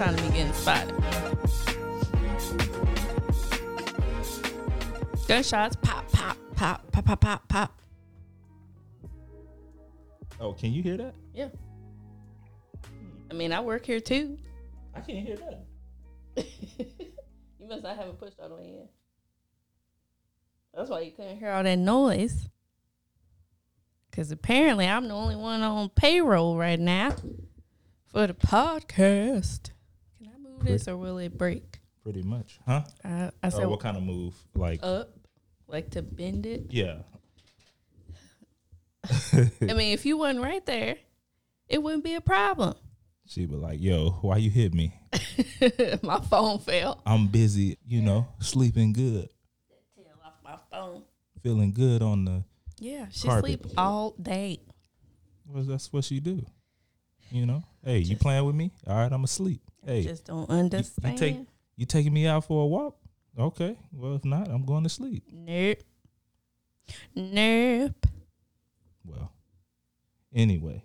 time to be getting spotted. Gunshots, pop, pop, pop, pop, pop, pop, pop. Oh, can you hear that? Yeah. I mean, I work here too. I can't hear that. you must not have it pushed all the way in. That's why you couldn't hear all that noise. Because apparently I'm the only one on payroll right now for the podcast. This or will it break? Pretty much, huh? I, I said what kind of move? Like, up, like to bend it. yeah. I mean, if you wasn't right there, it wouldn't be a problem. She was like, "Yo, why you hit me? my phone fell. I'm busy, you know, sleeping good, Tail off my phone. feeling good on the. Yeah, she Carpet. sleep all day. Well, that's what she do. You know, hey, you playing with me? All right, I'm asleep. Hey, Just don't you, you understand. take you taking me out for a walk? Okay. Well, if not, I'm going to sleep. Nope. Nope. Well, anyway,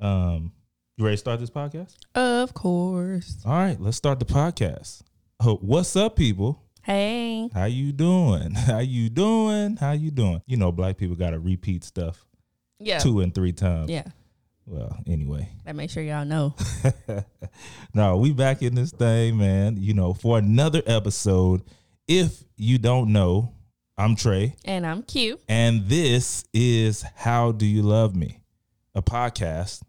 um, you ready to start this podcast? Of course. All right, let's start the podcast. Oh, what's up, people? Hey. How you doing? How you doing? How you doing? You know, black people got to repeat stuff Yeah. two and three times. Yeah. Well, anyway. That make sure y'all know. no, we back in this thing, man. You know, for another episode. If you don't know, I'm Trey, And I'm Q. and this is How Do You Love Me, a podcast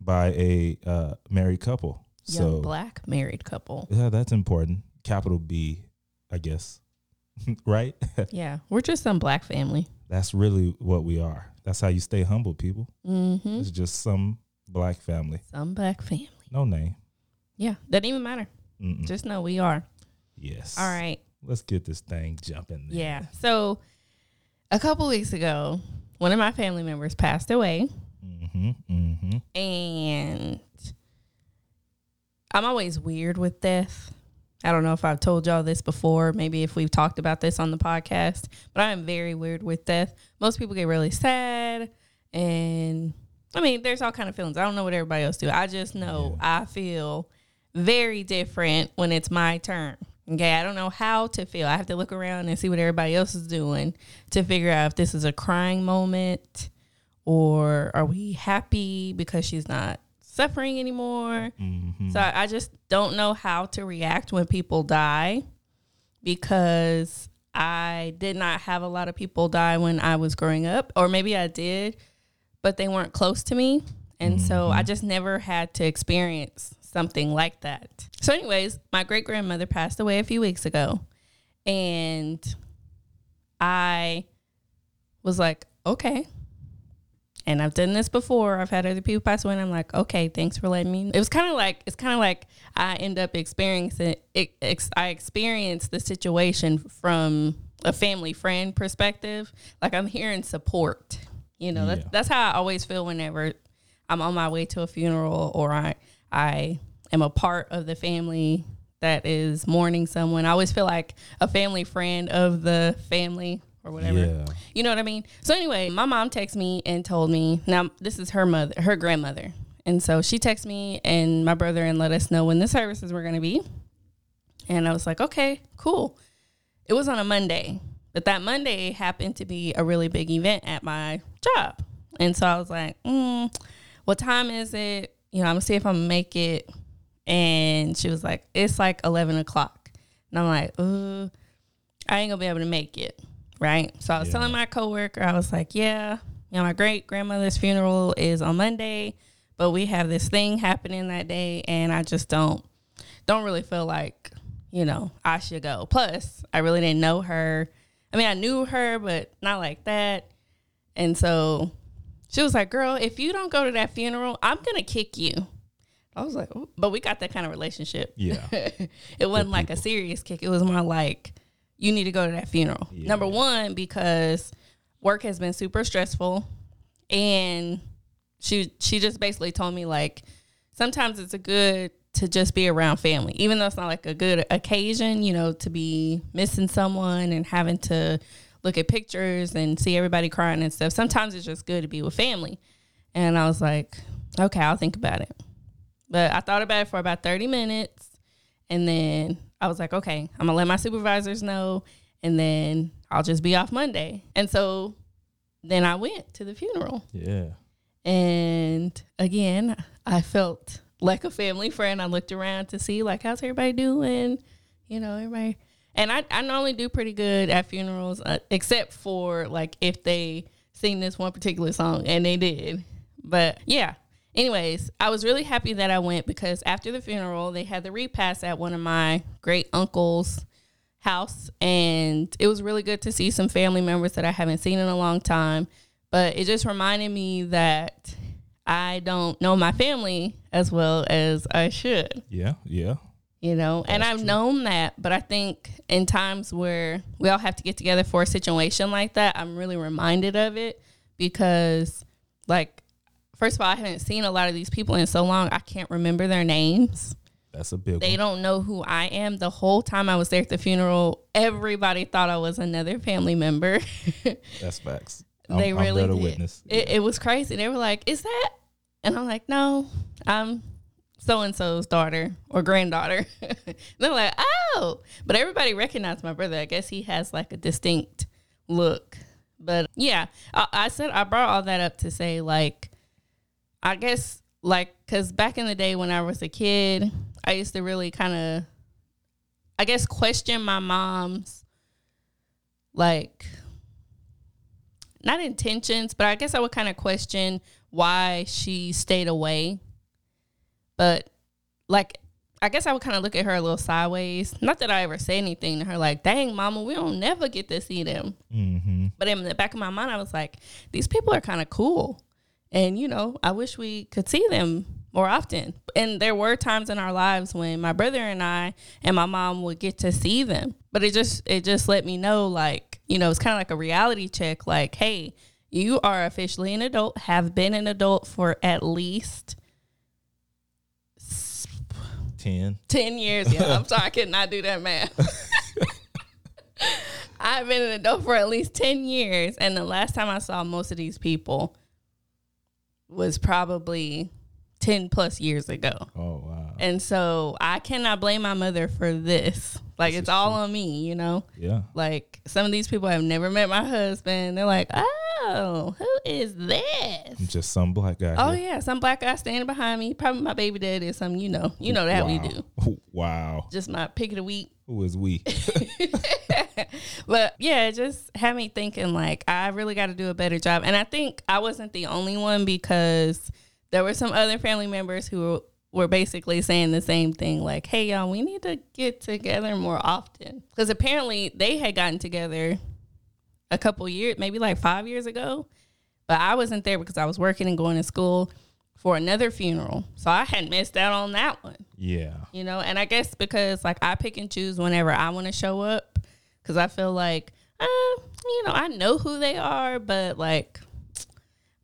by a uh, married couple. Young so black married couple. yeah, that's important. Capital B, I guess. right? Yeah. We're just some black family. that's really what we are. That's how you stay humble, people. Mm-hmm. It's just some black family, Some black family. no name. Yeah. Doesn't even matter. Mm-mm. Just know we are. yes. All right. Let's get this thing jumping. there. Yeah. So a couple weeks ago, one of my family members passed away. Mm-hmm. Mm-hmm. And I'm always weird with death. I don't know if I've told y'all this before, maybe if we've talked about this on the podcast, but I am very weird with death. Most people get really sad and I mean, there's all kind of feelings. I don't know what everybody else do. I just know I feel very different when it's my turn. Okay, I don't know how to feel. I have to look around and see what everybody else is doing to figure out if this is a crying moment or are we happy because she's not suffering anymore? Mm-hmm. So I I just don't know how to react when people die because I did not have a lot of people die when I was growing up, or maybe I did, but they weren't close to me. And so I just never had to experience something like that. So, anyways, my great grandmother passed away a few weeks ago. And I was like, okay. And I've done this before. I've had other people pass away, and I'm like, okay, thanks for letting me. It was kind of like it's kind of like I end up experiencing it. Ex, I experience the situation from a family friend perspective. Like I'm hearing support. You know, that's that's how I always feel whenever I'm on my way to a funeral or I I am a part of the family that is mourning someone. I always feel like a family friend of the family or whatever. Yeah. You know what I mean? So anyway, my mom texted me and told me, now this is her mother, her grandmother. And so she texted me and my brother and let us know when the services were going to be. And I was like, okay, cool. It was on a Monday, but that Monday happened to be a really big event at my job. And so I was like, mm, what time is it? You know, I'm gonna see if I'm gonna make it. And she was like, it's like 11 o'clock. And I'm like, uh, I ain't gonna be able to make it. Right. So I was Yeah. telling my coworker, I was like, yeah, you know, my great grandmother's funeral is on Monday, but we have this thing happening that day. And I just don't, don't really feel like, you know, I should go. Plus, I really didn't know her. I mean, I knew her, but not like that. And so she was like, girl, if you don't go to that funeral, I'm going to kick you. I was like, "Ooh." but we got that kind of relationship. Yeah. it wasn't like a serious kick. It was more like, you need to go to that funeral. Yeah. Number one, because work has been super stressful. And she she just basically told me like sometimes it's a good to just be around family, even though it's not like a good occasion, you know, to be missing someone and having to look at pictures and see everybody crying and stuff. Sometimes it's just good to be with family. And I was like, okay, I'll think about it. But I thought about it for about 30 minutes. And then I was like, okay, I'm to let my supervisors know. And then I'll just be off Monday. And so then I went to the funeral. Yeah. And again, I felt like a family friend. I looked around to see, like, how's everybody doing? You know, everybody. And I, I normally do pretty good at funerals, uh, except for like if they sing this one particular song, and they did. But yeah, anyways, I was really happy that I went because after the funeral, they had the repast at one of my great uncles' house, and it was really good to see some family members that I haven't seen in a long time. But it just reminded me that I don't know my family as well as I should. Yeah. Yeah. You know, and I've true. known that, but I think in times where we all have to get together for a situation like that, I'm really reminded of it because, like, first of all, I haven't seen a lot of these people in so long, I can't remember their names. That's a big They one. don't know who I am. The whole time I was there at the funeral, everybody thought I was another family member. That's facts. they I'm, really I'm there did. witness. It, it was crazy. They were like, "Is that?" And I'm like, "No, I'm so and so's daughter or granddaughter." They're like, "Oh," but everybody recognized my brother. I guess he has like a distinct look. But yeah, I, I said I brought all that up to say like, I guess like because back in the day when I was a kid, I used to really kind of, I guess, question my mom's like not intentions, but I guess I would kind of question why she stayed away. But like, I guess I would kind of look at her a little sideways. Not that I ever say anything to her, like, dang, mama, we don't never get to see them. Mm-hmm. But in the back of my mind, I was like, these people are kind of cool. And, you know, I wish we could see them more often. And there were times in our lives when my brother and I and my mom would get to see them. But it just it just let me know like, you know, it's kind of like a reality check like, hey, you are officially an adult, have been an adult for at least Ten. 10 years. Yeah, I'm sorry, I could not do that math. I've been an adult for at least 10 years. And the last time I saw most of these people was probably 10 plus years ago. Oh wow. And so I cannot blame my mother for this. Like, This it's all true. on me, you know? Yeah. Like, some of these people have never met my husband. They're like, oh, who is this? Just some black guy. Oh, here. yeah, some black guy standing behind me. Probably my baby daddy or something, you know. You know that we do. Wow. Just my pick of the week. Who is we? but yeah, it just had me thinking like I really got to do a better job. And I think I wasn't the only one because there were some other family members who were basically saying the same thing like, "Hey y'all, we need to get together more often." Cuz apparently they had gotten together a couple years, maybe like 5 years ago, but I wasn't there because I was working and going to school for another funeral. So I had missed out on that one yeah. you know and i guess because like i pick and choose whenever i want to show up because i feel like uh, you know i know who they are but like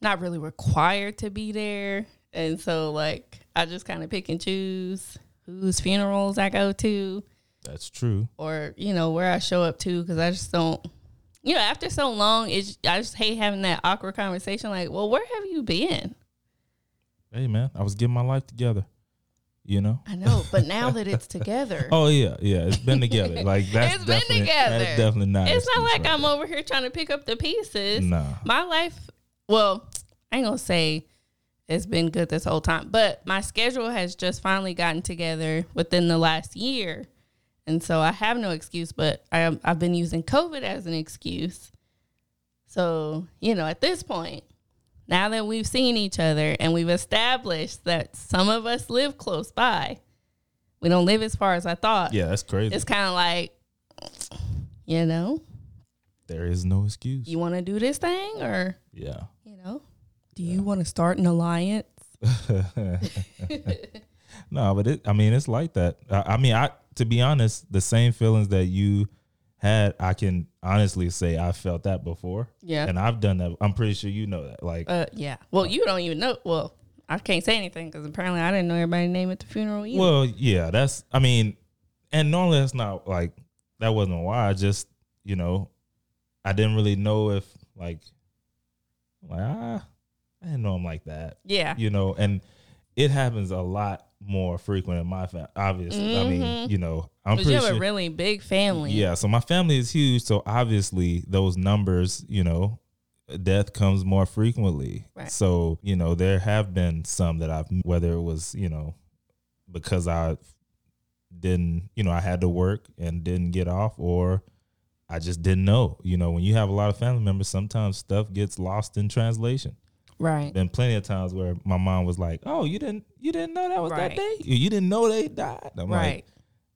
not really required to be there and so like i just kind of pick and choose whose funerals i go to That's true. or you know where i show up to because i just don't you know after so long it's i just hate having that awkward conversation like well where have you been Hey man, I was getting my life together. You know. i know but now that it's together Oh yeah, yeah. It's been together. Like that's It's been together. that's definitely not. it's not like right I'm there. over here trying to pick up the pieces. Nah. My life, well, I ain't gonna say it's been good this whole time, but my schedule has just finally gotten together within the last year, and so I have no excuse. But I am, I've been using COVID as an excuse. So you know, at this point, now that we've seen each other and we've established that some of us live close by, we don't live as far as I thought. Yeah, that's crazy. It's kind of like, you know, there is no excuse. you want to do this thing or yeah. You do you want to start an alliance no, but it. I mean, it's like that. I, I mean, I to be honest, the same feelings that you had, I can honestly say I felt that before. yeah and I've done that. I'm pretty sure you know that. Like, uh yeah well you don't even know well i can't say anything because apparently i didn't know everybody's name at the funeral either well, yeah, that's. I mean, and normally that's not like that wasn't why. I just, you know, I didn't really know if like, like ah, I didn't know him like that. yeah you know, and it happens a lot more frequent in my family. Obviously, I mean, mm-hmm. you know, I'm pretty you have sure. a really big family. Yeah, so my family is huge, so obviously those numbers, you know, death comes more frequently. Right. So, you know, there have been some that I've whether it was, you know, because I didn't, you know, I had to work and didn't get off or I just didn't know. You know, when you have a lot of family members, sometimes stuff gets lost in translation. Right. Been plenty of times where my mom was like, "Oh, you didn't, you didn't know that was Right. that day. You, didn't know they died." I'm Right.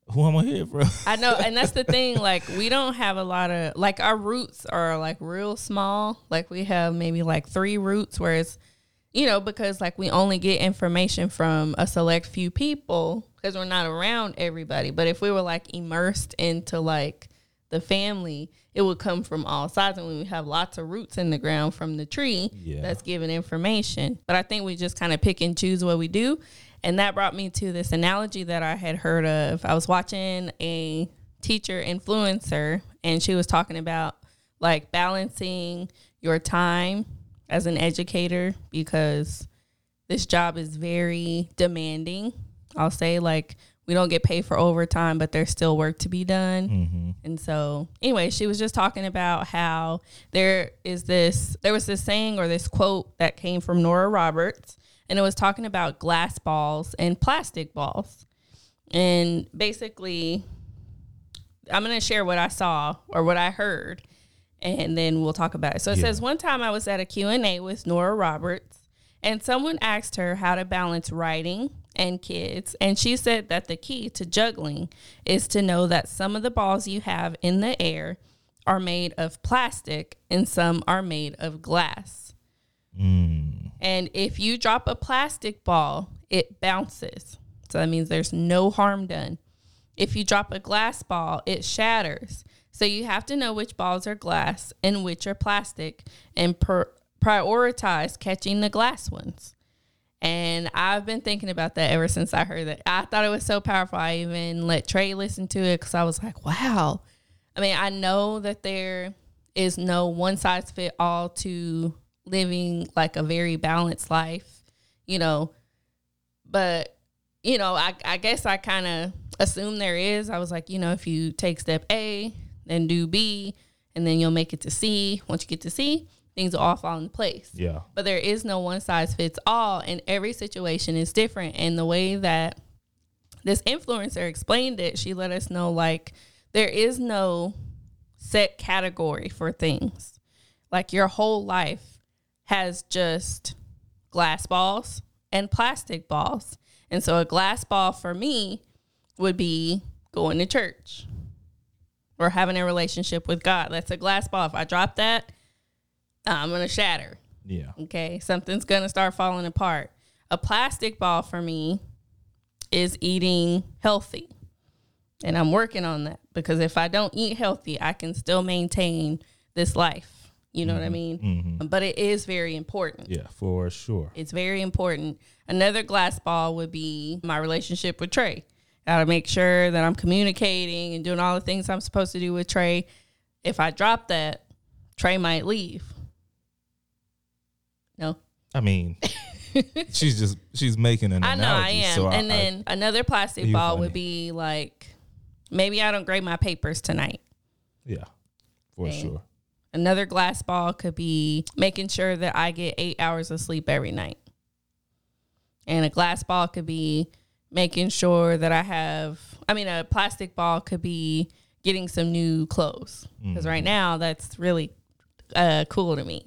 like, "Who am I here for?" I know, and that's the thing. Like, we don't have a lot of like our roots are like real small. Like, we have maybe like three roots, whereas, you know, because like we only get information from a select few people because we're not around everybody. But if we were like immersed into like the family, it would come from all sides, and we have lots of roots in the ground from the tree Yeah. that's giving information. But I think we just kind of pick and choose what we do. And that brought me to this analogy that I had heard of. I was watching a teacher influencer, and she was talking about like balancing your time as an educator because this job is very demanding. I'll say, like, we don't get paid for overtime, but there's still work to be done. mm-hmm. And so, anyway, she was just talking about how there is this, there was this saying or this quote that came from Nora Roberts, and it was talking about glass balls and plastic balls. And basically, I'm going to share what I saw or what I heard, and then we'll talk about it. So it Yeah. says, one time I was at a Q&A with Nora Roberts, and someone asked her how to balance writing and kids. And she said that the key to juggling is to know that some of the balls you have in the air are made of plastic and some are made of glass. Mm. And if you drop a plastic ball, it bounces. So that means there's no harm done. If you drop a glass ball, it shatters. So you have to know which balls are glass and which are plastic and per- prioritize catching the glass ones. And I've been thinking about that ever since I heard that. I thought it was so powerful. I even let Trey listen to it because I was like, wow. I mean, I know that there is no one size fit all to living like a very balanced life, you know, but you know, I, I guess I kind of assume there is. I was like, you know, if you take step A, then do B, and then you'll make it to C. Once you get to C, things will all fall into place. Yeah. But there is no one size fits all, and every situation is different. And the way that this influencer explained it, she let us know like there is no set category for things. Like your whole life has just glass balls and plastic balls. And so a glass ball for me would be going to church or having a relationship with God. That's a glass ball. If I drop that, I'm going to shatter. Yeah. Okay. Something's going to start falling apart. A plastic ball for me is eating healthy. And I'm working on that because if I don't eat healthy, I can still maintain this life. You know what I mean? Mm-hmm. But it is very important. Yeah, for sure. It's very important. Another glass ball would be my relationship with Trey. Gotta make sure that I'm communicating and doing all the things I'm supposed to do with Trey. If I drop that, Trey might leave. No, I mean, she's just she's making an I analogy. know I am. So and I, then another plastic ball funny. would be like, maybe I don't grade my papers tonight. yeah, for sure. Another glass ball could be making sure that I get eight hours of sleep every night. And a glass ball could be making sure that I have, I mean, a plastic ball could be getting some new clothes. Because right now, that's really uh, cool to me.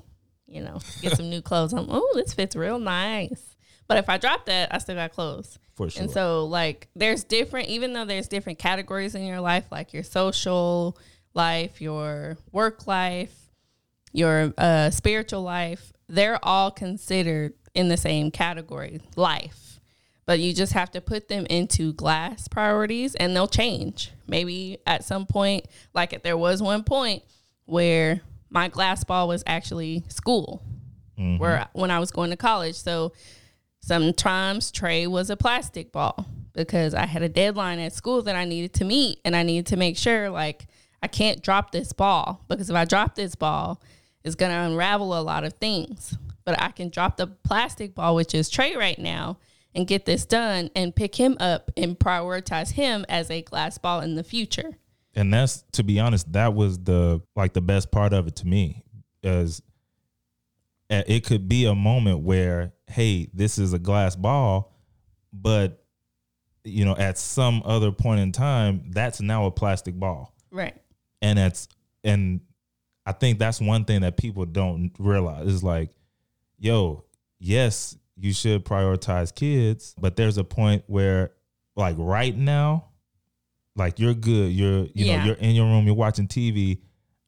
You know, get some new clothes. I'm, oh, this fits real nice. But if I drop that, I still got clothes. For sure. And so, like, there's different, even though there's different categories in your life, like your social life, your work life, your uh, spiritual life, they're all considered in the same category, life. But you just have to put them into glass priorities and they'll change. Maybe at some point, like if there was one point where my glass ball was actually school, Mhm. where when I was going to college. So sometimes Trey was a plastic ball because I had a deadline at school that I needed to meet and I needed to make sure like I can't drop this ball because if I drop this ball, it's going to unravel a lot of things. But I can drop the plastic ball, which is Trey right now, and get this done and pick him up and prioritize him as a glass ball in the future. And that's to be honest, that was the like the best part of it to me, as it could be a moment where, hey, this is a glass ball, but you know, at some other point in time, that's now a plastic ball. Right. And that's and I think that's one thing that people don't realize is like, yo, yes, you should prioritize kids, but there's a point where like right now, like you're good, you're you Yeah. know, you're in your room, you're watching TV.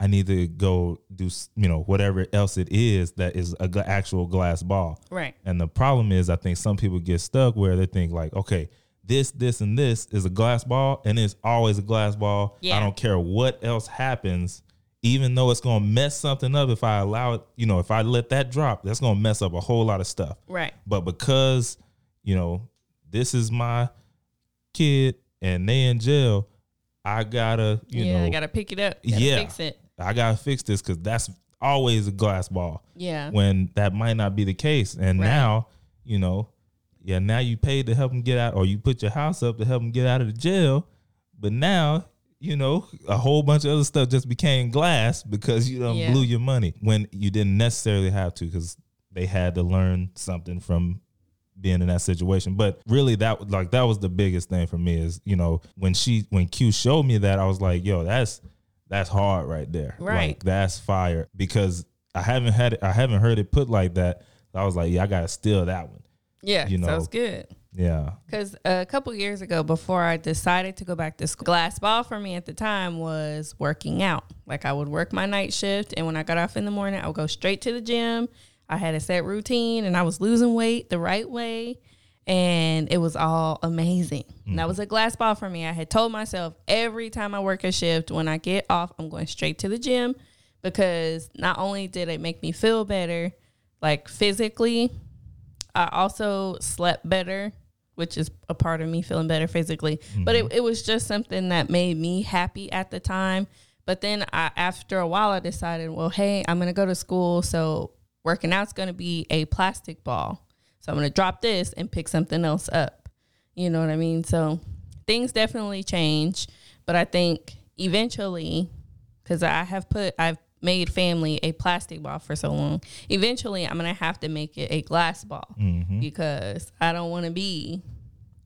I need to go do you know whatever else it is that is a actual glass ball. Right. And the problem is, I think some people get stuck where they think like, okay, this, this, and this is a glass ball, and it's always a glass ball. Yeah. I don't care what else happens, even though it's gonna mess something up. If I allow it, you know, if I let that drop, that's gonna mess up a whole lot of stuff. Right. But because you know this is my kid and they in jail, I gotta, you yeah, know, I gotta pick it up. Gotta Yeah. fix it. I gotta fix this because that's always a glass ball Yeah. when that might not be the case. And Right. now, you know, yeah, now you paid to help them get out, or you put your house up to help them get out of the jail. But now, you know, a whole bunch of other stuff just became glass because you done Yeah. blew your money when you didn't necessarily have to because they had to learn something from being in that situation. But really that like that was the biggest thing for me is, you know, when she when Q showed me that, I was like, yo, that's that's hard right there. Right. Like that's fire. Because I haven't had it I haven't heard it put like that. I was like, yeah, I gotta steal that one. Yeah. you know. it's good. Yeah. Because a couple years ago, before I decided to go back to school, glass ball for me at the time was working out. Like I would work my night shift, and when I got off in the morning, I would go straight to the gym. I had a set routine, and I was losing weight the right way, and it was all amazing. And that mm-hmm. was a glass ball for me. I had told myself every time I work a shift, when I get off, I'm going straight to the gym because not only did it make me feel better, like physically, I also slept better, which is a part of me feeling better physically. But it, mm-hmm. it was just something that made me happy at the time. But then I, after a while, I decided, well, hey, I'm going to go to school. So working out's going to be a plastic ball. So I'm going to drop this and pick something else up. You know what I mean? So things definitely change. But I think eventually, because I have put, I've made family a plastic ball for so long. Eventually, I'm gonna have to make it a glass ball mm-hmm. because I don't want to be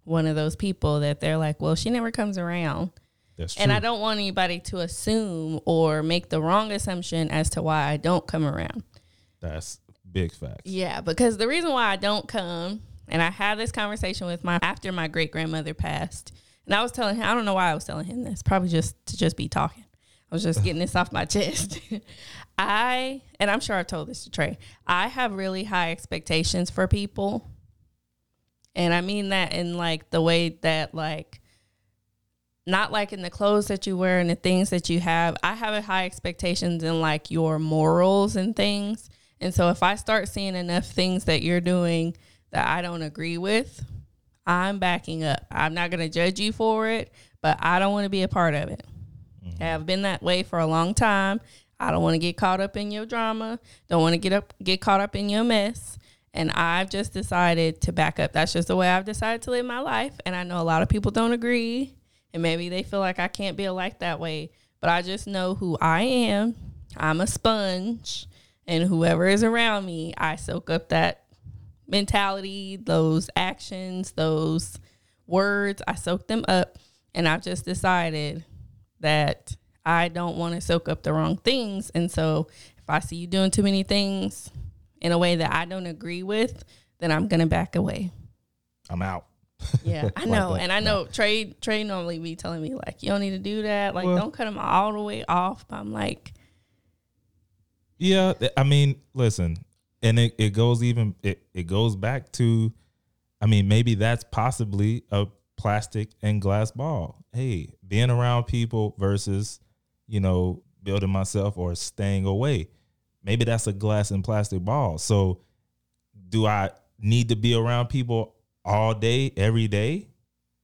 one of those people that they're like, well, she never comes around. That's true. And I don't want anybody to assume or make the wrong assumption as to why I don't come around. That's big facts. Yeah, because the reason why I don't come, and I had this conversation with my after my great grandmother passed, and I was telling him, I don't know why I was telling him this, probably just to just be talking. I was just getting this off my chest. I, and I'm sure I've told this to Trey, I have really high expectations for people. And I mean that in like the way that, like, not like in the clothes that you wear and the things that you have. I have a high expectations in like your morals and things. And so if I start seeing enough things that you're doing that I don't agree with, I'm backing up. I'm not going to judge you for it, but I don't want to be a part of it. I have been that way for a long time. I don't want to get caught up in your drama. Don't want to get up get caught up in your mess. And I've just decided to back up. That's just the way I've decided to live my life. And I know a lot of people don't agree. And maybe they feel like I can't be like that way. But I just know who I am. I'm a sponge. And whoever is around me, I soak up that mentality, those actions, those words. I soak them up. And I've just decided that I don't want to soak up the wrong things. And so if I see you doing too many things in a way that I don't agree with, then I'm going to back away. I'm out. Yeah, I know. that. and I know Trey Trey normally be telling me like, you don't need to do that. Like Well- don't cut them all the way off. But I'm like, Yeah, I mean, listen, and it, it goes even it, it goes back to I mean, maybe that's possibly a plastic and glass ball. Hey, being around people versus, you know, building myself or staying away. Maybe that's a glass and plastic ball. So do I need to be around people all day, every day,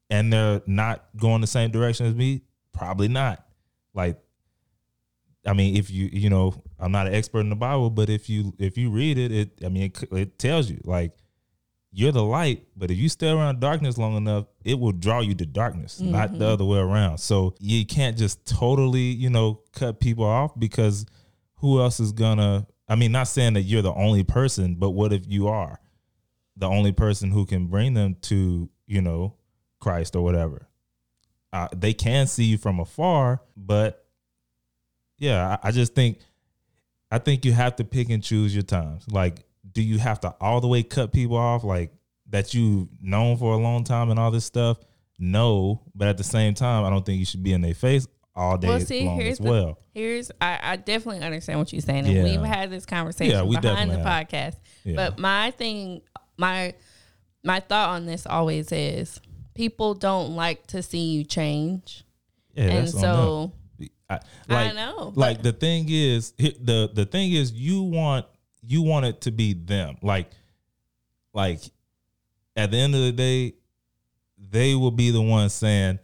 and they're not going the same direction as me? Probably not. Like I mean, if you you know, I'm not an expert in the Bible, but if you if you read it, it I mean, it, it tells you like you're the light, but if you stay around darkness long enough, it will draw you to darkness, not the other way around. So you can't just totally, you know, cut people off because who else is gonna? I mean, not saying that you're the only person, but what if you are the only person who can bring them to, you know, Christ or whatever? Uh, they can see you from afar, but yeah, I, I just think, I think you have to pick and choose your times. Like, do you have to all the way cut people off, like that you've known for a long time and all this stuff? No, but at the same time, I don't think you should be in their face all day Well, see, long here's as the- well. Here's I, I definitely understand what you're saying, and Yeah. we've had this conversation Yeah, behind the definitely podcast. Yeah. But my thing, my my thought on this always is people don't like to see you change, Yeah, and so I, I know, Like the thing is, the the thing is, you want you want it to be them. Like, like at the end of the day, they will be the ones saying,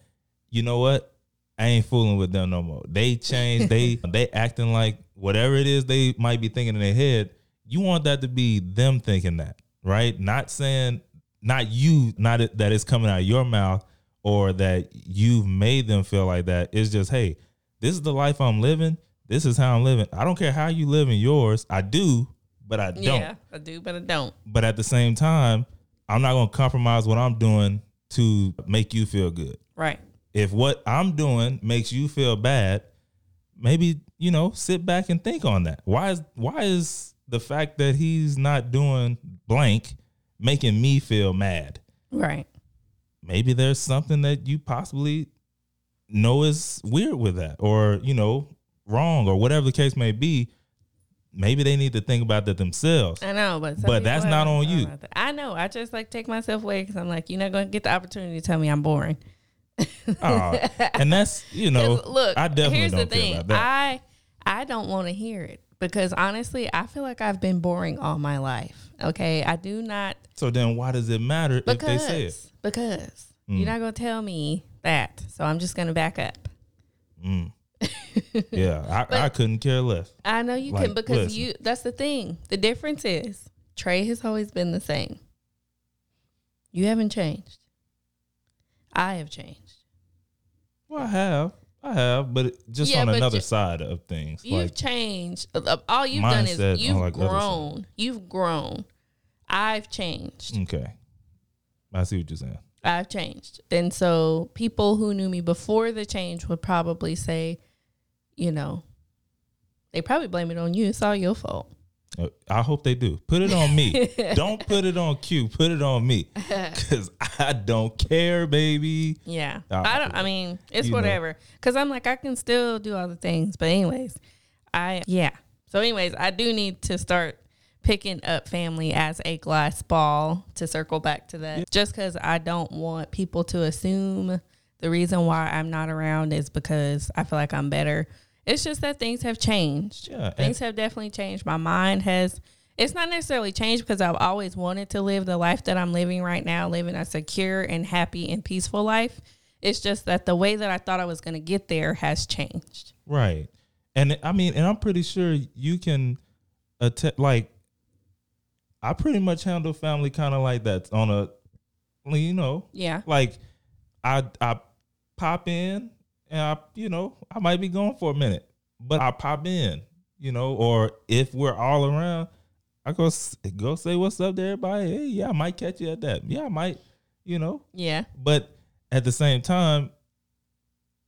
you know what, I ain't fooling with them no more. They change. They they acting like whatever it is they might be thinking in their head. You want that to be them thinking that, right? Not saying not you, not that it's coming out of your mouth or that you've made them feel like that. It's just, hey, this is the life I'm living. This is how I'm living. I don't care how you live in yours. I do, but I don't. yeah, I do, but I don't. But at the same time, I'm not going to compromise what I'm doing to make you feel good. Right. If what I'm doing makes you feel bad, maybe, you know, sit back and think on that. Why is why is the fact that he's not doing blank making me feel mad? Right. Maybe there's something that you possibly know is weird with that or, you know, wrong or whatever the case may be. Maybe they need to think about that themselves. I know, but But that's people not on you. I know. I just like take myself away because I'm like, you're not going to get the opportunity to tell me I'm boring. Aw, and that's, you know, look, I definitely here's don't the care thing. about that. I I don't want to hear it because honestly, I feel like I've been boring all my life. Okay, I do not so then why does it matter if they say it? Mm. because you're not going to tell me that. So I'm just going to back up. Mm. Yeah, I, I couldn't care less. I know you Like, can because listen. you. That's the thing. The difference is Trey has always been the same. You haven't changed. I have changed. Well, I have, I have, but just Yeah, on but another side of things. You've like, changed. All you've done is you've like, grown. You've grown. I've changed. okay, I see what you're saying. I've changed. And so people who knew me before the change would probably say, you know, they probably blame it on you. It's all your fault. Uh, I hope they do. Put it on me. don't put it on Q. Put it on me, because I don't care, baby. Yeah. Uh, I don't I mean, it's whatever. Cuz I'm like I can still do all the things, but anyways, I yeah. So anyways, I do need to start picking up family as a glass ball to circle back to that. Just cuz I don't want people to assume the reason why I'm not around is because I feel like I'm better. It's just that things have changed. Yeah, Things have definitely changed. My mind has it's not necessarily changed because I've always wanted to live the life that I'm living right now, living a secure and happy and peaceful life. It's just that the way that I thought I was going to get there has changed. Right. And I mean, and I'm pretty sure you can att- like I pretty much handle family kind of like that on a you know, Yeah. like I I pop in and I you know, I might be gone for a minute, but I pop in, you know, or if we're all around, I go go say what's up to everybody. Hey, yeah, I might catch you at that. Yeah, I might, you know, Yeah. but at the same time,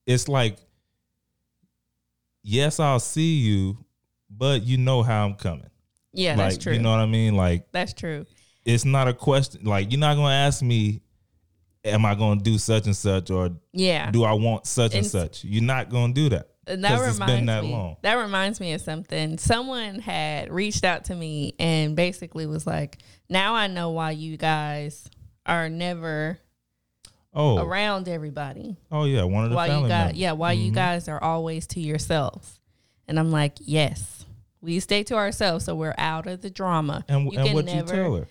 it's like, yes, I'll see you, but you know how I'm coming. Yeah, like, that's true. You know what I mean? Like, that's true. it's not a question. Like, you're not gonna ask me, "Am I gonna do such and such?" or Yeah. "Do I want such and, And- such?" You're not gonna do that. And that 'Cause reminds it's been that me. long. That reminds me of something. Someone had reached out to me and basically was like, "Now I know why you guys are never Oh, around everybody. oh yeah, one of the why family you members. Mm-hmm. yeah why you guys are always to yourselves and i'm like yes we stay to ourselves so we're out of the drama And, and what you tell her?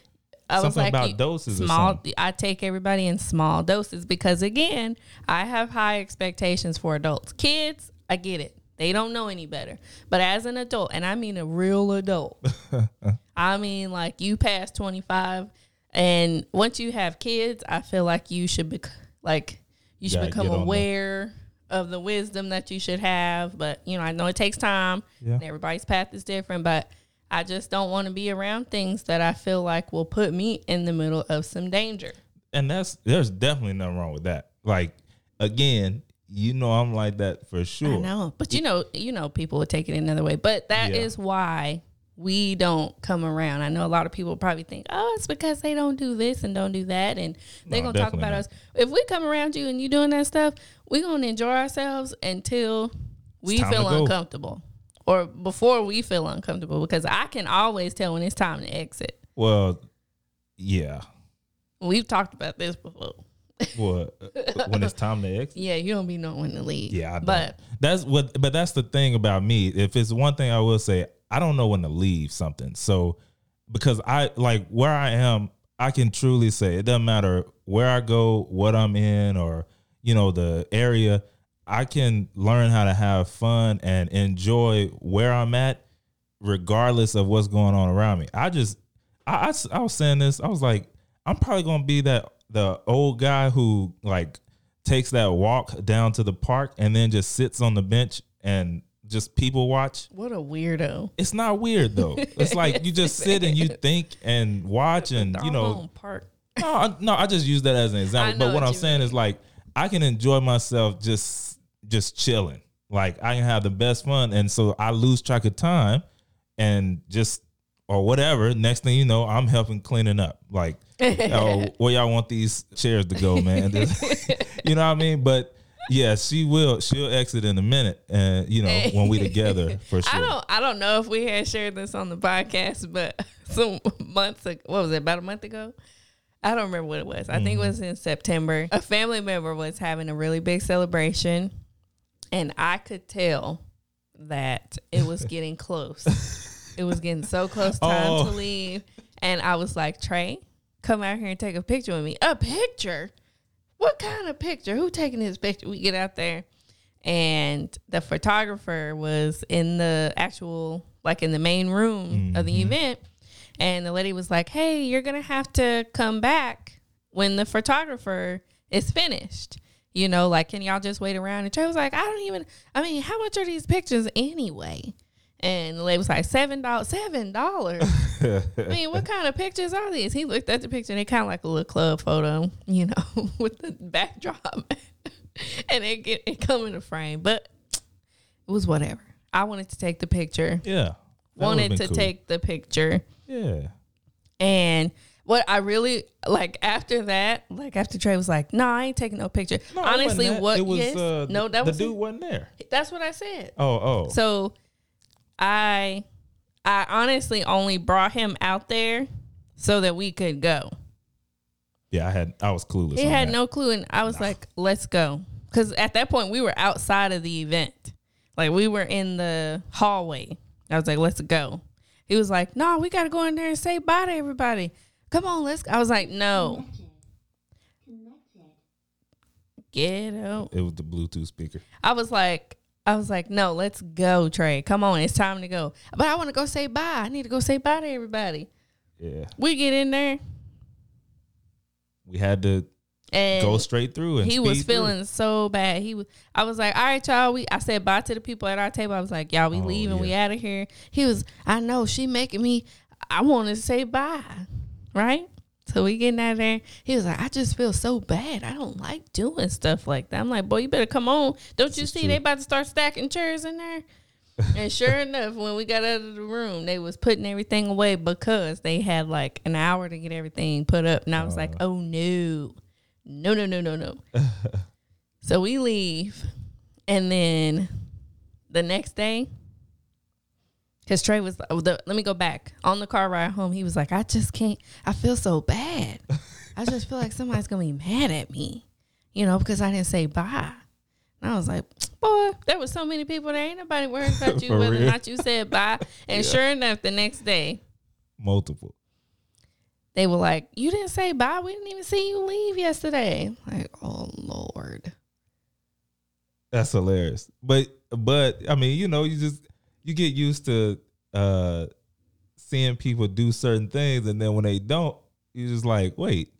I was Something like, about you- doses small. I take everybody in small doses because again, I have high expectations for adults. Kids, I get it; they don't know any better. But as an adult, and I mean a real adult, I mean like you past twenty five, And once you have kids, I feel like you should be like you should Gotta become aware of the wisdom that you should have. But you know, I know it takes time. Yeah. And everybody's path is different, but I just don't want to be around things that I feel like will put me in the middle of some danger. and that's there's definitely nothing wrong with that. Like again, you know I'm like that for sure. I know, but you know, you know, people would take it another way. But that is Yeah. why we don't come around. I know a lot of people probably think, oh, it's because they don't do this and don't do that, and they're No, gonna talk about not. us. If we come around you and you doing that stuff, we're gonna enjoy ourselves until we feel go. uncomfortable, or before we feel uncomfortable. Because I can always tell when it's time to exit. Well, yeah. We've talked about this before. Well, when it's time to exit. Yeah, you don't be knowing when to leave. Yeah, I don't. but That's what, but that's the thing about me. If it's one thing I will say, I don't know when to leave something. So, because I like where I am, I can truly say it doesn't matter where I go, what I'm in, or you know the area. I can learn how to have fun and enjoy where I'm at, regardless of what's going on around me. I just, I, I, I was saying this. I was like, I'm probably gonna be that the old guy who like takes that walk down to the park and then just sits on the bench and just people watch. what a weirdo. It's not weird though. It's like you just sit and you think and watch and you know. Park. No, I, no, I just use that as an example. But what what I'm saying mean. is like I can enjoy myself just just chilling. Like I can have the best fun, and so I lose track of time and just or whatever. Next thing you know, I'm helping cleaning up. Like, oh, where y'all want these chairs to go, man? You know what I mean? But yeah, she will. She'll exit in a minute, and you know when we together for sure. I don't I don't know if we had shared this on the podcast, but some months ago, what was it, about a month ago? I don't remember what it was. I think it mm-hmm. was in September. A family member was having a really big celebration, and I could tell that it was getting close. it was getting so close time Oh. to leave. And I was like, Trey, come out here and take a picture with me. A picture? What kind of picture? Who taking this picture? We get out there and the photographer was in the actual like in the main room of the mm-hmm. event and the lady was like hey you're gonna have to come back when the photographer is finished you know like can y'all just wait around and trey was like i don't even i mean how much are these pictures anyway and the lady was like seven dollars seven dollars I mean, what kind of pictures are these? He looked at the picture and they kind of like a little club photo, you know, with the backdrop, and it get it come in a frame. But it was whatever. I wanted to take the picture. yeah, wanted to cool. take the picture, Yeah, and what I really like after that, like after Trey was like, "No, I ain't taking no picture." No, it Honestly, what? it was? yes, uh, no, that the was dude wasn't there. That's what I said. Oh, oh, So I I honestly only brought him out there so that we could go. yeah. I had I was clueless. He had that. no clue and I was like, "Let's go." Cuz at that point we were outside of the event. Like we were in the hallway. I was like, "Let's go." He was like, "No, we got to go in there and say bye to everybody." Come on, let's go. I was like, "No." Get out. It was the Bluetooth speaker. I was like, I was like, no, let's go, Trey. Come on, it's time to go. But I want to go say bye. I need to go say bye to everybody. Yeah, We get in there we had to and go straight through. And he was speed through. feeling so bad. He was. I was like, all right, y'all. We. I said bye to the people at our table. I was like, y'all, we Oh, leaving. We yeah. out of here. He was. I know she making me. I want to say bye, right? So we getting out of there. He was like, I just feel so bad. I don't like doing stuff like that. I'm like, boy, you better come on. Don't you see true. they about to start stacking chairs in there? and sure enough, when we got out of the room, they was putting everything away because they had like an hour to get everything put up. And I was like, uh. oh no, no, no, no, no, no. so we leave, and then the next day, because Trey was, oh, the, let me go back on the car ride home. He was like, I just can't. I feel so bad. I just feel like somebody's gonna be mad at me, you know, because I didn't say bye. And I was like, boy, there was so many people there. Ain't nobody worried about you whether or not you said bye. And sure enough, the next day, multiple. they were like, "You didn't say bye. We didn't even see you leave yesterday." Like, oh lord. That's hilarious. But but I mean, you know, you just you get used to uh seeing people do certain things and then when they don't, you're just like, wait,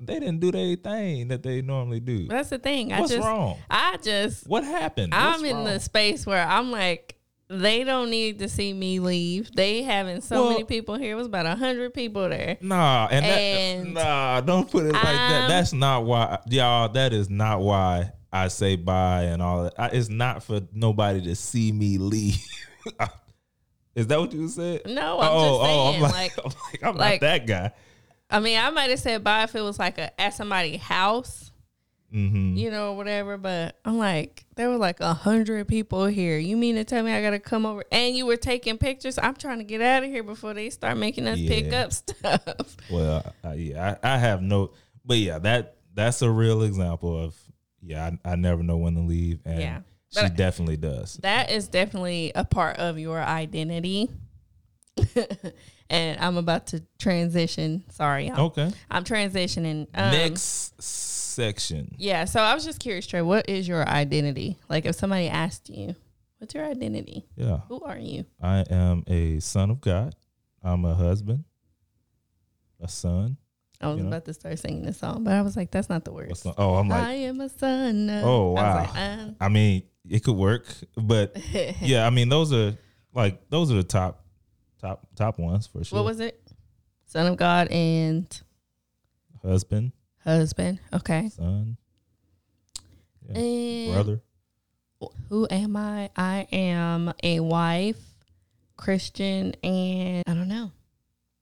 they didn't do their thing that they normally do. That's the thing. I What's just, wrong? I just, What happened? I'm in wrong? the space where I'm like, they don't need to see me leave. They having so Well- many people here. It was about a hundred people there. Nah, and, And that, nah, don't put it like that. I'm- That's not why, y'all. That is not why I say bye and all that. I, it's not for nobody to see me leave. is that what you said? No, I'm just saying, I'm like, like- I'm, like, I'm like- not that guy. I mean, I might have said bye if it was like a at somebody's house, hmm you know, whatever. But I'm like, there were like a hundred people here. You mean to tell me I gotta come over? And you were taking pictures. I'm trying to get out of here before they start making us pick up stuff. Well, uh, yeah, I, I have no, but yeah, that that's a real example of yeah, I, I never know when to leave, and Yeah. she But- definitely does. that is definitely a part of your identity. and I'm about to transition. Sorry, y'all. Okay, I'm transitioning. Um, next section. Yeah, so I was just curious, Trey. What is your identity? Like, if somebody asked you, "What's your identity? Yeah, Who are you?" I am a son of God. I'm a husband, a son. I was You know? about to start singing this song, but I was like, "That's not the a words." son- Oh, I'm like, I am a son. of- Oh, I wow. was like, uh, I mean, it could work, but yeah, I mean, those are like those are the top, top, top ones for sure. what was it? Son of God and husband, husband. Okay. son, yeah, And brother? Who am I? I am a wife, Christian, and I don't know.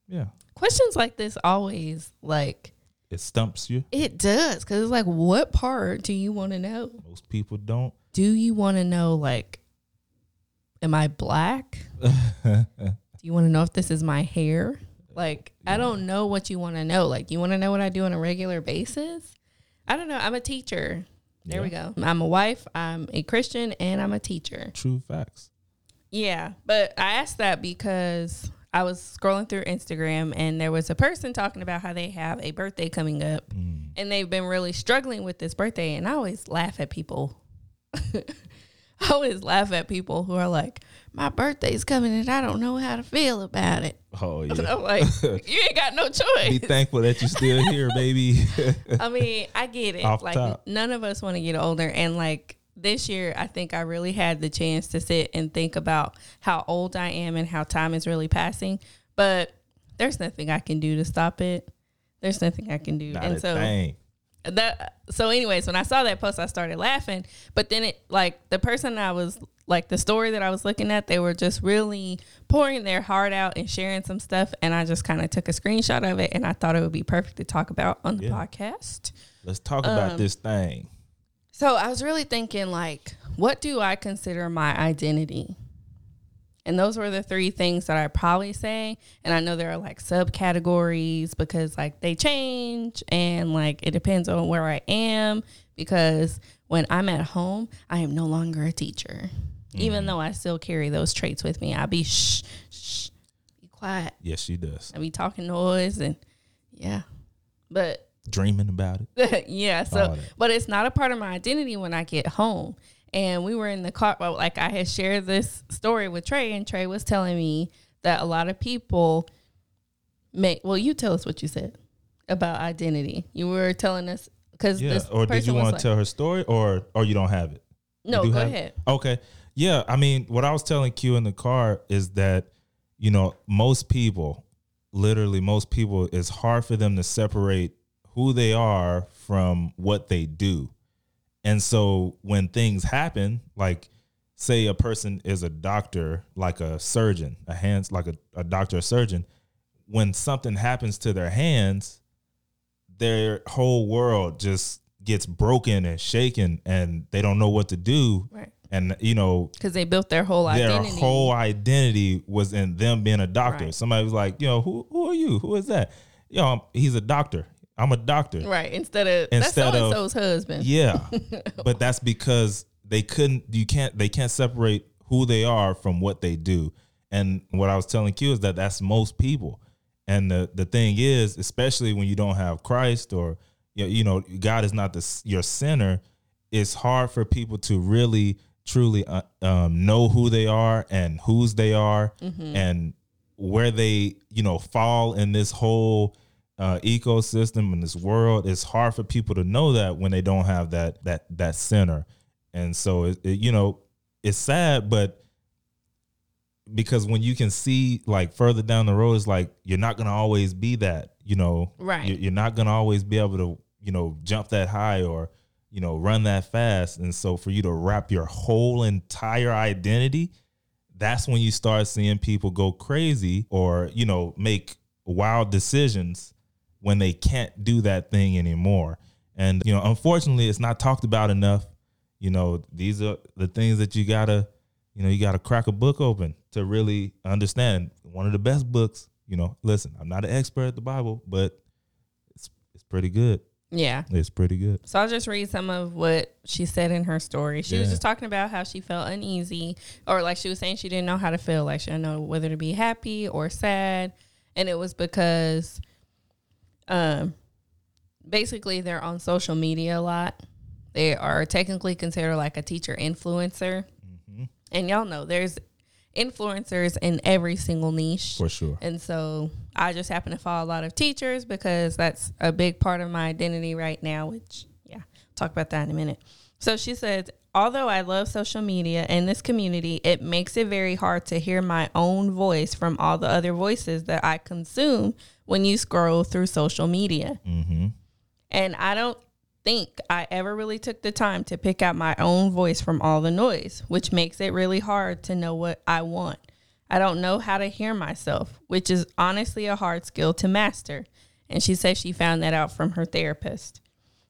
Yeah, Questions like this always like it stumps you. it does because it's like, what part do you want to know? Most people don't. Do you want to know like, am I black? Do you want to know if this is my hair? Like, I don't know what you want to know. Like, you want to know what I do on a regular basis? I don't know. I'm a teacher. There we go. I'm a wife, I'm a Christian, and I'm a teacher. True facts. Yeah, but I asked that because I was scrolling through Instagram and there was a person talking about how they have a birthday coming up Mm. and they've been really struggling with this birthday. And I always laugh at people. I always laugh at people who are like, "My birthday's coming and I don't know how to feel about it." Oh And yeah. I'm like, "You ain't got no choice. Be thankful that you're still here, baby. I mean, I get it. Off like top. none of us want to get older and like this year I think I really had the chance to sit and think about how old I am and how time is really passing. But there's nothing I can do to stop it. There's nothing I can do. Not and a so thing. that so anyways, when I saw that post I started laughing. But then it like the person I was like the story that I was looking at, they were just really pouring their heart out and sharing some stuff and I just kind of took a screenshot of it and I thought it would be perfect to talk about on the Yeah. podcast. Let's talk Um, about this thing. So I was really thinking, like, what do I consider my identity? And those were the three things that I probably say. And I know there are like subcategories because like they change and like it depends on where I am. Because when I'm at home, I am no longer a teacher. Even mm. though I still carry those traits with me, I'll be shh, shh, be quiet. Yes, she does. I'll be talking noise and yeah. But Dreaming about it. yeah. So, but it's not a part of my identity when I get home. And we were in the car, well, like I had shared this story with Trey, and Trey was telling me that a lot of people make. Well, you tell us what you said about identity. You were telling us because Yeah. this Or did you want to like- tell her story, or or you don't have it? No, go ahead. Okay. Yeah. I mean, what I was telling Q in the car is that, you know, most people, literally most people, it's hard for them to separate who they are from what they do. And so when things happen, like say a person is a doctor, like a surgeon, a hands like a, a doctor, a surgeon, when something happens to their hands, their whole world just gets broken and shaken and they don't know what to do. Right. And you know, Because they built their whole their identity. whole identity was in them being a doctor. Right. Somebody was like, you know, who who are you? Who is that? Yo, I'm, he's a doctor. I'm a doctor. right. Instead of Instead that's so so's husband. Yeah. but that's because they couldn't you can't they can't separate who they are from what they do. And what I was telling Q is that that's most people. And the the thing is, especially when you don't have Christ or you know, God is not the your center, it's hard for people to really truly uh, um, know who they are and whose they are and where they, you know, fall in this whole uh, ecosystem in this world. It's hard for people to know that when they don't have that that that center, and so it, it, you know it's sad, but because when you can see like further down the road, it's like you're not gonna always be that. You know, Right. You're, you're not gonna always be able to you know jump that high or you know run that fast, and so for you to wrap your whole entire identity that's when you start seeing people go crazy or you know make wild decisions when they can't do that thing anymore. And you know unfortunately it's not talked about enough. You know these are the things that you gotta you know you gotta crack a book open to really understand one of the best books. You know listen i'm not an expert at the bible but it's it's pretty good. Yeah. it's pretty good. So I'll just read some of what she said in her story. She was just talking about how she felt uneasy, or like she was saying she didn't know how to feel, like she didn't know whether to be happy or sad, and it was because, um, basically they're on social media a lot. They are technically considered like a teacher influencer, Mm-hmm. and y'all know there's influencers in every single niche. for sure And so I just happen to follow a lot of teachers because that's a big part of my identity right now, which, yeah, talk about that in a minute. So she says, although I love social media and this community, it makes it very hard to hear my own voice from all the other voices that I consume when you scroll through social media. mm-hmm And I don't think I ever really took the time to pick out my own voice from all the noise, which makes it really hard to know what I want. I don't know how to hear myself, which is honestly a hard skill to master. And she says she found that out from her therapist.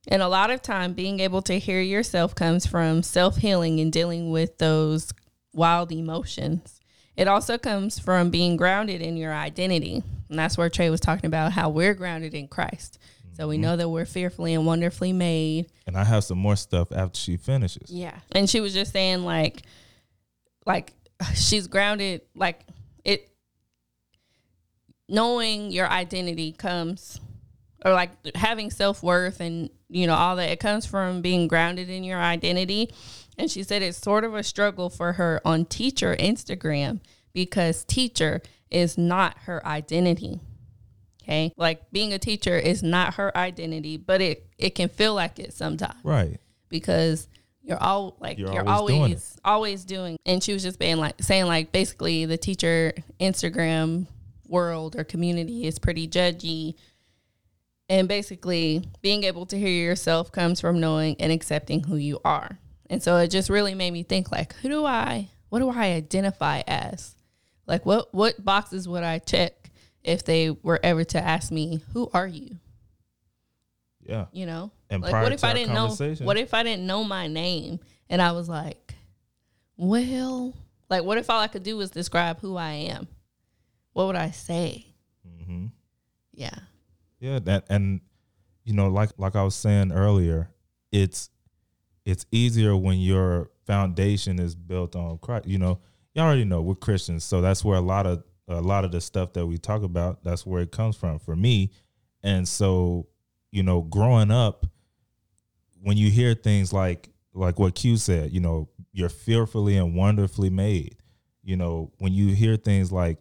And a lot of time, being able to hear yourself comes from self healing and dealing with those wild emotions. It also comes from being grounded in your identity. And that's where Trey was talking about how we're grounded in Christ. So we mm-hmm. know that we're fearfully and wonderfully made. and i have some more stuff after she finishes Yeah. And she was just saying like like she's grounded like it knowing your identity comes or like having self-worth and you know all that it comes from being grounded in your identity and she said it's sort of a struggle for her on teacher Instagram because teacher is not her identity okay? Like being a teacher is not her identity but it it can feel like it sometimes. Right. Because you're all like You're you're, always always doing always, doing. And she was just being like saying like basically the teacher Instagram world or community is pretty judgy. And basically being able to hear yourself comes from knowing and accepting who you are. And so it just really made me think like who do I what do I identify as like what what boxes would I check if they were ever to ask me who are you? Yeah. You know? And like prior what if to i didn't know what if i didn't know my name? And i was like well like what if all i could do was describe who i am? What would i say? Mm-hmm. Yeah. Yeah, that and you know, like like I was saying earlier, it's it's easier when your foundation is built on Christ. You know, you already know we're Christians, so that's where a lot of a lot of the stuff that we talk about, that's where it comes from for me. And so, you know, growing up, when you hear things like like what Q said, you know, you're fearfully and wonderfully made. You know, when you hear things like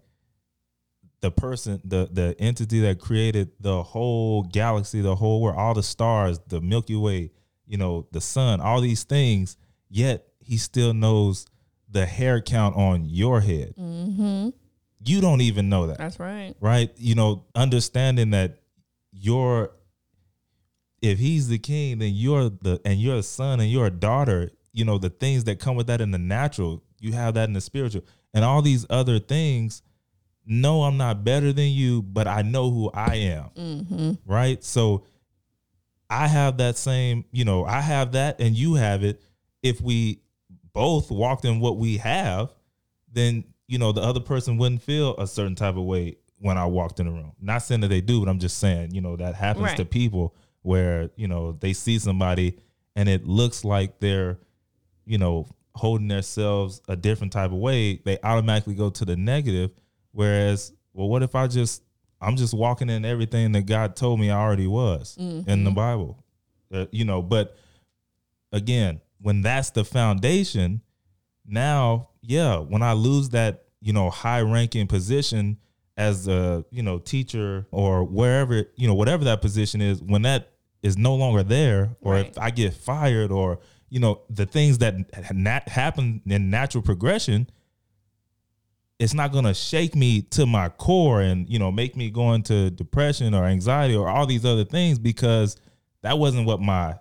the person, the the entity that created the whole galaxy, the whole world, all the stars, the Milky Way, you know, the sun, all these things, yet he still knows the hair count on your head. mm-hmm You don't even know that that's right right? You know, understanding that you're if he's the king, then you're the and you're a son and you're a daughter, you know, the things that come with that in the natural, you have that in the spiritual. And all these other things, no, I'm not better than you, but I know who I am. mm-hmm Right. So I have that same, you know, I have that and you have it. If we both walked in what we have, then, you know, the other person wouldn't feel a certain type of way when I walked in the room. Not saying that they do, but I'm just saying, you know, that happens Right. to people where, you know, they see somebody and it looks like they're, you know, holding themselves a different type of way. They automatically go to the negative. Whereas, well, what if I just I'm just walking in everything that God told me I already was in the Bible. Uh, you know, but again, when that's the foundation, now, yeah, when I lose that, you know, high ranking position, as a you know teacher or wherever you know whatever that position is when that is no longer there or Right. if i get fired or you know the things that nat- happen in natural progression it's not going to shake me to my core and you know make me go into depression or anxiety or all these other things because that wasn't what my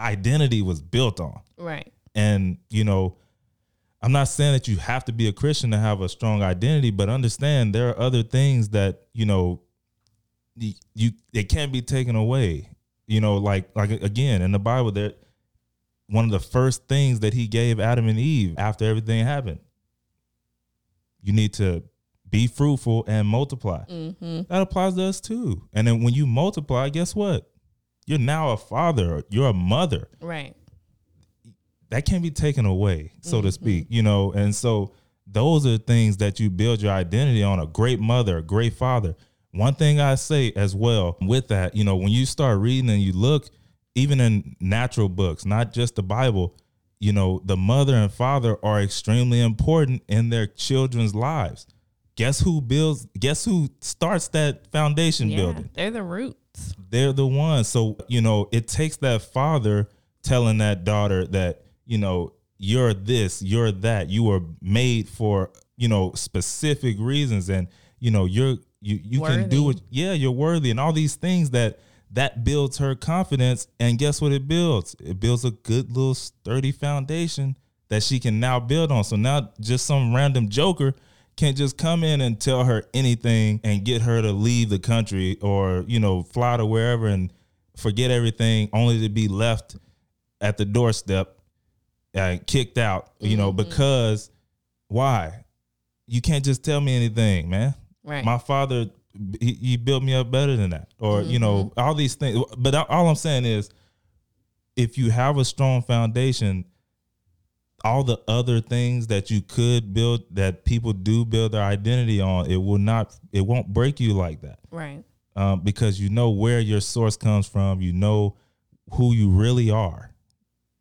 identity was built on. Right. and you know i'm not saying that you have to be a christian to have a strong identity but understand there are other things that you know you, you it can't be taken away. You know like like again in the bible there one of the first things that he gave adam and eve after everything happened you need to be fruitful and multiply. Mm-hmm. that applies to us too. And then when you multiply guess what you're now a father you're a mother Right. that can't be taken away, so to mm-hmm. speak, you know. And so those are things that you build your identity on a great mother, a great father. One thing I say as well with that, you know, when you start reading and you look, even in natural books, not just the Bible, you know, the mother and father are extremely important in their children's lives. Guess who builds, guess who starts that foundation Yeah. building? They're the roots. they're the ones. So, you know, it takes that father telling that daughter that, you know, you're this, you're that. You were made for, you know, specific reasons and, you know, you're you you can do it. Yeah, you're worthy and all these things that that builds her confidence and guess what it builds? It builds a good little sturdy foundation that she can now build on. So now just some random joker can't just come in and tell her anything and get her to leave the country or, you know, fly to wherever and forget everything only to be left at the doorstep and kicked out, you know, mm-hmm. because why? You can't just tell me anything, man. Right. My father, he, he built me up better than that, or you know, mm-hmm. all these things. But all I'm saying is, if you have a strong foundation, all the other things that you could build that people do build their identity on, it will not, it won't break you like that right. um, because you know where your source comes from. You know who you really are.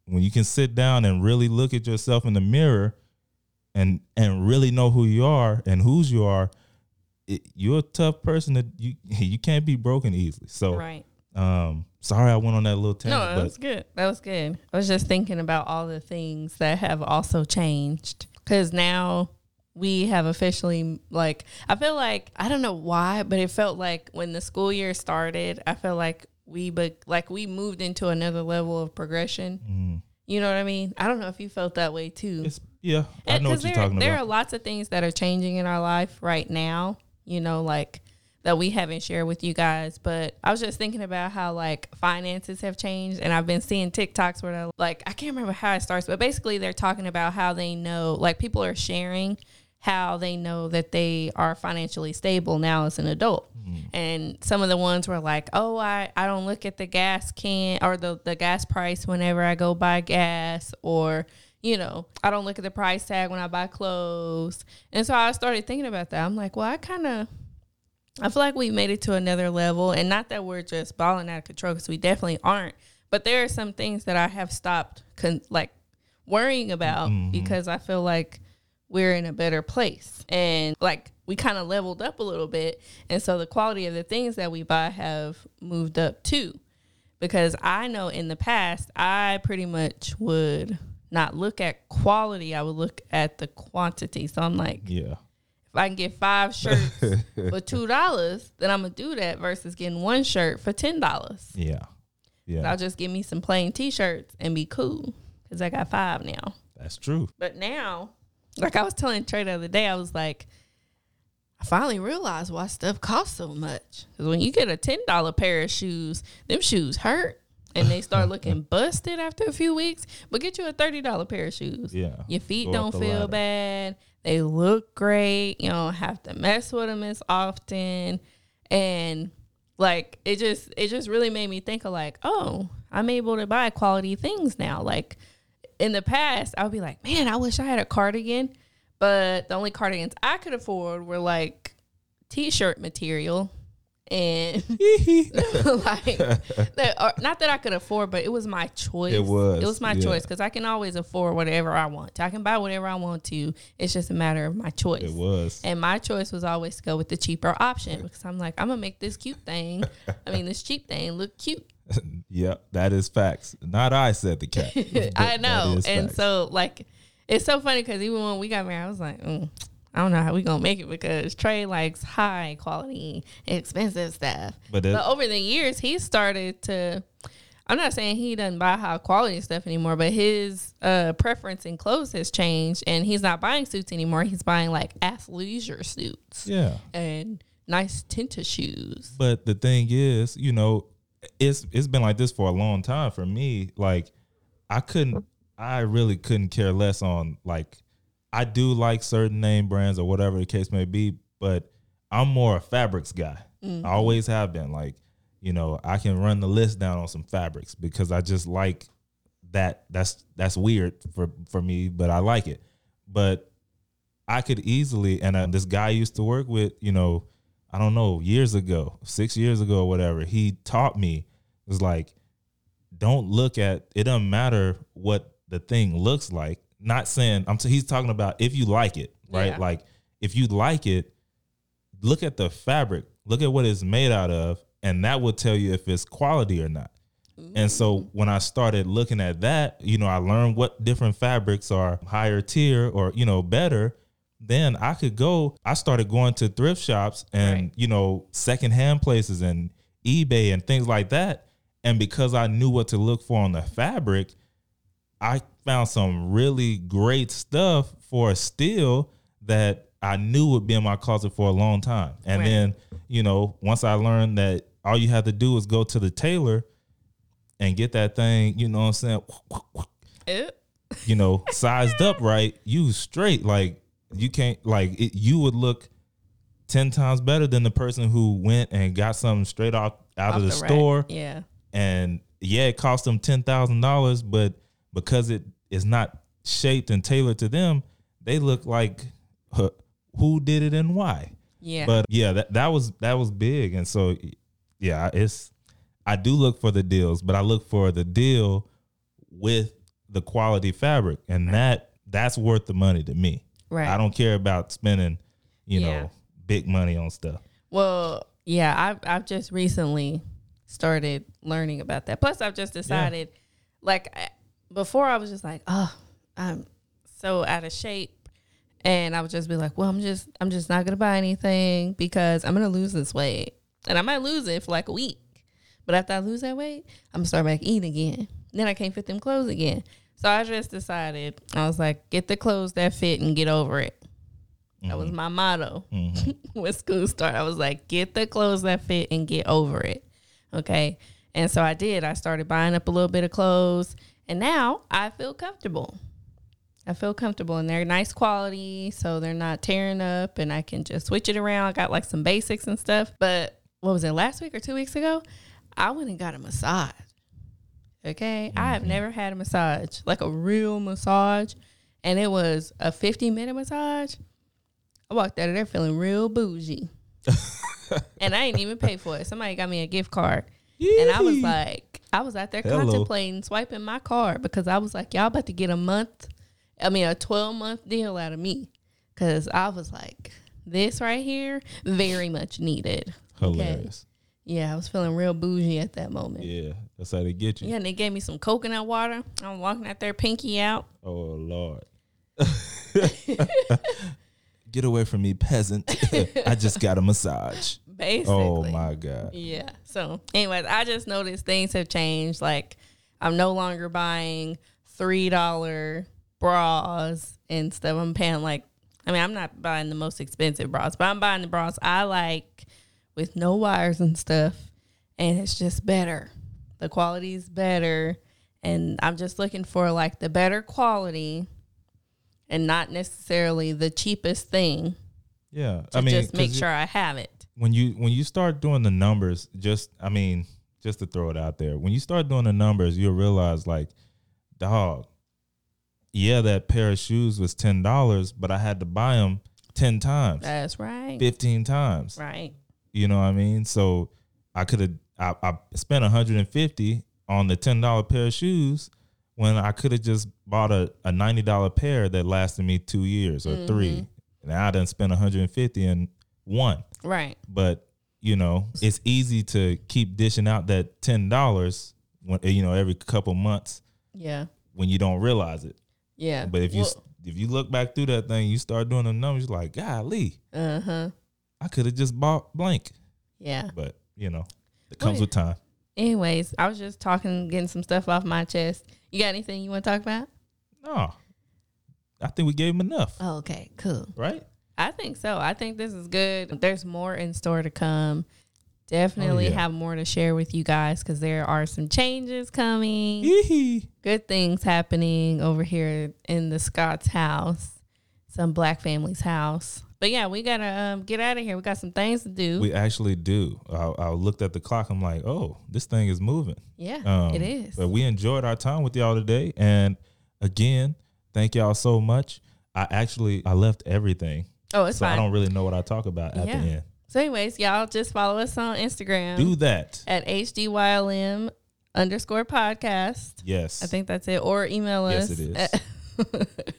When you can sit down and really look at yourself in the mirror, and and really know who you are and whose you are, it, you're a tough person that you you can't be broken easily. So, Right. Um, sorry I went on that little tangent. No, that was good. That was good. I was just thinking about all the things that have also changed because now we have officially like I feel like I don't know why, but it felt like when the school year started, I felt like we but like we moved into another level of progression. mm, You know what I mean? I don't know if you felt that way too. it's yeah, I know what you're there, talking there are lots of things that are changing in our life right now, you know, like that we haven't shared with you guys. But I was just thinking about how like finances have changed. And I've been seeing TikToks where they're like, I can't remember how it starts, but basically they're talking about how they know, like people are sharing how they know that they are financially stable now as an adult. Mm. And some of the ones were like, oh, I, I don't look at the gas can or the, the gas price whenever I go buy gas or, you know, I don't look at the price tag when I buy clothes. And so I started thinking about that. I'm like, well, I kind of, I feel like we made it to another level. And not that we're just balling out of control because we definitely aren't. But there are some things that I have stopped, con- like, worrying about mm-hmm. because I feel like we're in a better place. And like, we kind of leveled up a little bit. And so the quality of the things that we buy have moved up too because I know in the past I pretty much would not look at quality, I would look at the quantity. So I'm like, yeah, if I can get five shirts for two dollars, then I'm gonna do that versus getting one shirt for ten dollars. yeah, yeah. I'll just give me some plain t-shirts and be cool because I got five now. That's true. But now, like I was telling Trey the other day, I was like, I finally realized why stuff costs so much. Because when you get a ten dollar pair of shoes, them shoes hurt and they start looking busted after a few weeks. But get you a thirty dollar pair of shoes. Yeah, Your feet Go don't feel ladder. bad. They look great. You don't have to mess with them as often. And like it just it just really made me think of like, oh, I'm able to buy quality things now. Like in the past, I would be like, man, I wish I had a cardigan. But the only cardigans I could afford were like t-shirt material. And like that, or, not that I could afford, but it was my choice. It was, It was my yeah. choice because I can always afford whatever I want. I can buy whatever I want to. It's just a matter of my choice. it was. And my choice was always to go with the cheaper option because I'm like, I'm gonna make this cute thing. I mean, this cheap thing look cute. Yep, that is facts. Not I said the cat. I know. And facts. so like, it's so funny because even when we got married, I was like, mm, I don't know how we gonna make it because Trey likes high quality, expensive stuff. But But, over the years, he started to. I'm not saying he doesn't buy high quality stuff anymore, but his uh, preference in clothes has changed, and he's not buying suits anymore. He's buying like athleisure suits yeah. and nice tinted shoes. But the thing is, you know, it's it's been like this for a long time for me. Like I couldn't I really couldn't care less on like I do like certain name brands or whatever the case may be, but I'm more a fabrics guy. I always have been. Like, you know, I can run the list down on some fabrics because I just like that that's that's weird for for me, but I like it. But I could easily, and uh, this guy I used to work with, you know, I don't know, years ago, six years ago, or whatever, he taught me it was like, don't look at it. Doesn't matter what the thing looks like. Not saying I'm. he's talking about if you like it, right? Yeah. Like if you like it, look at the fabric, look at what it's made out of, and that will tell you if it's quality or not. And so when I started looking at that, you know, I learned what different fabrics are higher tier or, you know, better. Then I could go, I started going to thrift shops and, Right. you know, secondhand places and eBay and things like that. And because I knew what to look for on the fabric, I found some really great stuff for a steal that I knew would be in my closet for a long time. And Right. then, you know, once I learned that all you have to do is go to the tailor and get that thing, you know what I'm saying, you know, sized up right, you straight. Like you can't like it, you would look 10 times better than the person who went and got something straight off out off of the, rack. store Yeah. and yeah, it cost them ten thousand dollars, but because it is not shaped and tailored to them, they look like huh, who did it and why. Yeah. But yeah, that that was that was big, and so yeah, it's I do look for the deals, but I look for the deal with the quality fabric, and that that's worth the money to me. right. I don't care about spending, you Yeah. know, big money on stuff. Well, yeah, I've I've just recently started learning about that. Plus, I've just decided, like, I- before I was just like, oh, I'm so out of shape, and I would just be like, well, I'm just I'm just not gonna buy anything because I'm gonna lose this weight, and I might lose it for like a week, but after I lose that weight, I'm gonna start back eating again. Then I can't fit them clothes again. So I just decided I was like, get the clothes that fit and get over it. That was mm-hmm. my motto mm-hmm. when school started. I was like, get the clothes that fit and get over it. Okay. And so I did. I started buying up a little bit of clothes. And now I feel comfortable. I feel comfortable and they're nice quality. So they're not tearing up and I can just switch it around. I got like some basics and stuff. But what was it, last week or two weeks ago? I went and got a massage. Okay. I have mm-hmm. never had a massage, like a real massage. And it was a 50 minute massage. I walked out of there feeling real bougie. and I didn't even pay for it. Somebody got me a gift card. And I was like, I was out there Hello. contemplating swiping my card because I was like, y'all about to get a month, I mean, a 12 month deal out of me. Because I was like, this right here, very much needed. Hilarious. Yeah, I was feeling real bougie at that moment. Yeah. Yeah, that's how they get you. Yeah, and they gave me some coconut water. I'm walking out there, pinky out. Oh Lord. Get away from me, peasant. I just got a massage. Oh, basically. Oh my God. Yeah. So, anyways, I just noticed things have changed. Like, I'm no longer buying three dollar bras and stuff. I'm paying like, I mean, I'm not buying the most expensive bras, but I'm buying the bras I like with no wires and stuff, and it's just better. The quality's better, and I'm just looking for like the better quality, and not necessarily the cheapest thing Yeah. to I mean, just make sure I have it. When you when you start doing the numbers, just I mean, just to throw it out there, when you start doing the numbers, you'll realize like, dog, yeah, that pair of shoes was ten dollars, but I had to buy them ten times, That's right. fifteen times. Right. You know what I mean? So I could have I, I spent 150 on the ten dollar pair of shoes when I could have just bought a, a ninety dollar pair that lasted me two years or three. Mm-hmm. Now I done spent 150 and one. Right. But you know, it's easy to keep dishing out that ten dollars when you know every couple months Yeah. when you don't realize it. Yeah. But if you if you look back through that thing, you start doing the numbers, you're like, golly, uh huh. I could have just bought blank. Yeah. But you know, it comes yeah. with time. Anyways, I was just talking, getting some stuff off my chest. You got anything you want to talk about? No, I think we gave him enough, Oh, okay, cool. right? I think so. I think this is good. There's more in store to come. Definitely Oh, yeah. have more to share with you guys because there are some changes coming. Yee-hee. Good things happening over here in the Scott's house, some black family's house. But yeah, we gotta um, get out of here. We got some things to do. We actually do. I, I looked at the clock. I'm like, oh, this thing is moving. yeah, Um, it is. But we enjoyed our time with y'all today, and again, thank y'all so much. I actually I left everything, oh, it's so I don't really know what I talk about at Yeah. the end. So, anyways, y'all just follow us on Instagram Do that. at HDYLM underscore podcast. Yes. I think that's it. Or email us. Yes, it is.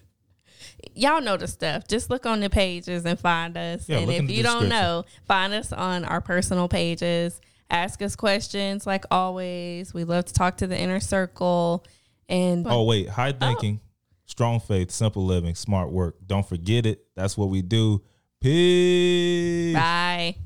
Y'all know the stuff. Just look on the pages and find us. Yeah, and if you don't know, find us on our personal pages. Ask us questions like always. We love to talk to the inner circle. And Oh wait, high thinking, strong faith, simple living, smart work. Don't forget it. That's what we do. Peace. bye.